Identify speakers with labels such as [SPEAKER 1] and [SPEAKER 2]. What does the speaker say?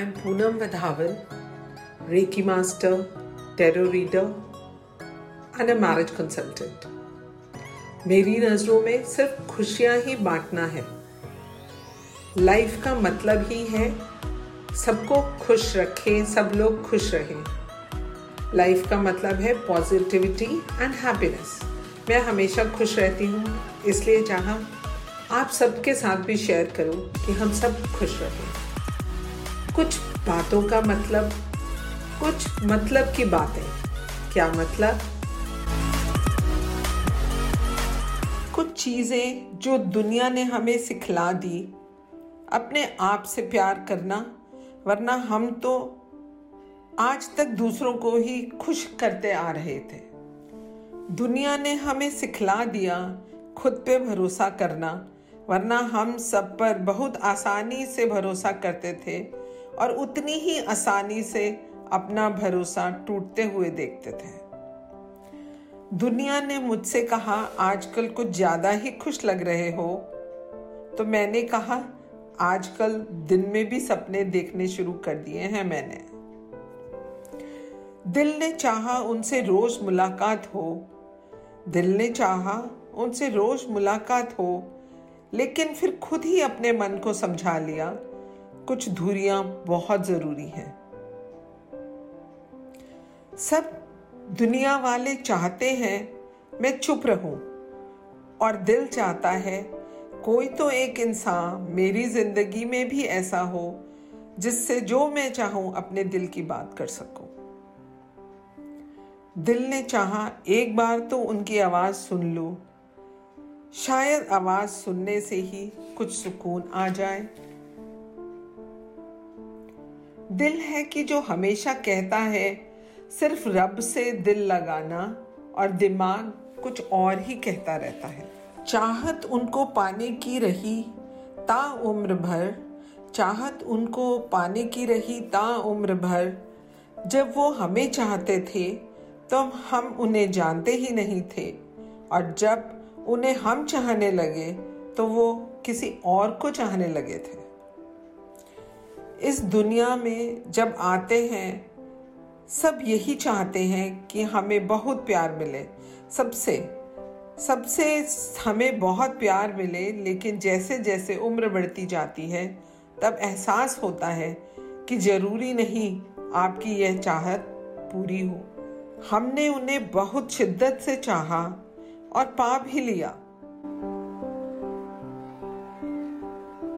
[SPEAKER 1] I'm Poonam Vadhavan, Reiki Master, Tarot Reader, and a marriage consultant. मेरी नज़रों में सिर्फ़ खुशियाँ ही बांटना है। लाइफ का मतलब ही है सबको खुश रखें सब लोग खुश रहें। लाइफ का मतलब है पॉजिटिविटी एंड हैप्पीनेस मैं हमेशा खुश रहती हूँ इसलिए चाहा आप सबके साथ भी शेयर करो कि हम सब खुश रहें। कुछ बातों का मतलब कुछ मतलब की बातें। क्या मतलब? कुछ चीज़ें जो दुनिया ने हमें सिखला दी, अपने आप से प्यार करना, वरना हम तो आज तक दूसरों को ही खुश करते आ रहे थे। दुनिया ने हमें सिखला दिया खुद पे भरोसा करना, वरना हम सब पर बहुत आसानी से भरोसा करते थे और उतनी ही आसानी से अपना भरोसा टूटते हुए देखते थे। दुनिया ने मुझसे कहा, आजकल कुछ ज़्यादा ही खुश लग रहे हो। तो मैंने कहा, आजकल दिन में भी सपने देखने शुरू कर दिए हैं मैंने। दिल ने चाहा उनसे रोज मुलाकात हो। दिल ने चाहा उनसे रोज मुलाकात हो, लेकिन फिर खुद ही अपने मन को समझा लिया कुछ दूरियाँ बहुत ज़रूरी हैं। सब दुनिया वाले चाहते हैं मैं चुप रहूँ और दिल चाहता है कोई तो एक इंसान मेरी ज़िंदगी में भी ऐसा हो जिससे जो मैं चाहूँ अपने दिल की बात कर सकूँ। दिल ने चाहा एक बार तो उनकी आवाज़ सुन लो। शायद आवाज़ सुनने से ही कुछ सुकून आ जाए। दिल है कि जो हमेशा कहता है, सिर्फ़ रब से दिल लगाना और दिमाग कुछ और ही कहता रहता है। चाहत उनको पाने की रही, ता उम्र भर। चाहत उनको पाने की रही, ता उम्र भर। जब वो हमें चाहते थे तो हम उन्हें जानते ही नहीं थे। और जब उन्हें हम चाहने लगे तो वो किसी और को चाहने लगे थे। इस दुनिया में जब आते हैं, सब यही चाहते हैं कि हमें बहुत प्यार मिले। सबसे सबसे हमें बहुत प्यार मिले, लेकिन जैसे जैसे उम्र बढ़ती जाती है, तब एहसास होता है कि ज़रूरी नहीं आपकी यह चाहत पूरी हो। हमने उन्हें बहुत शिद्दत से चाहा और पा भी लिया।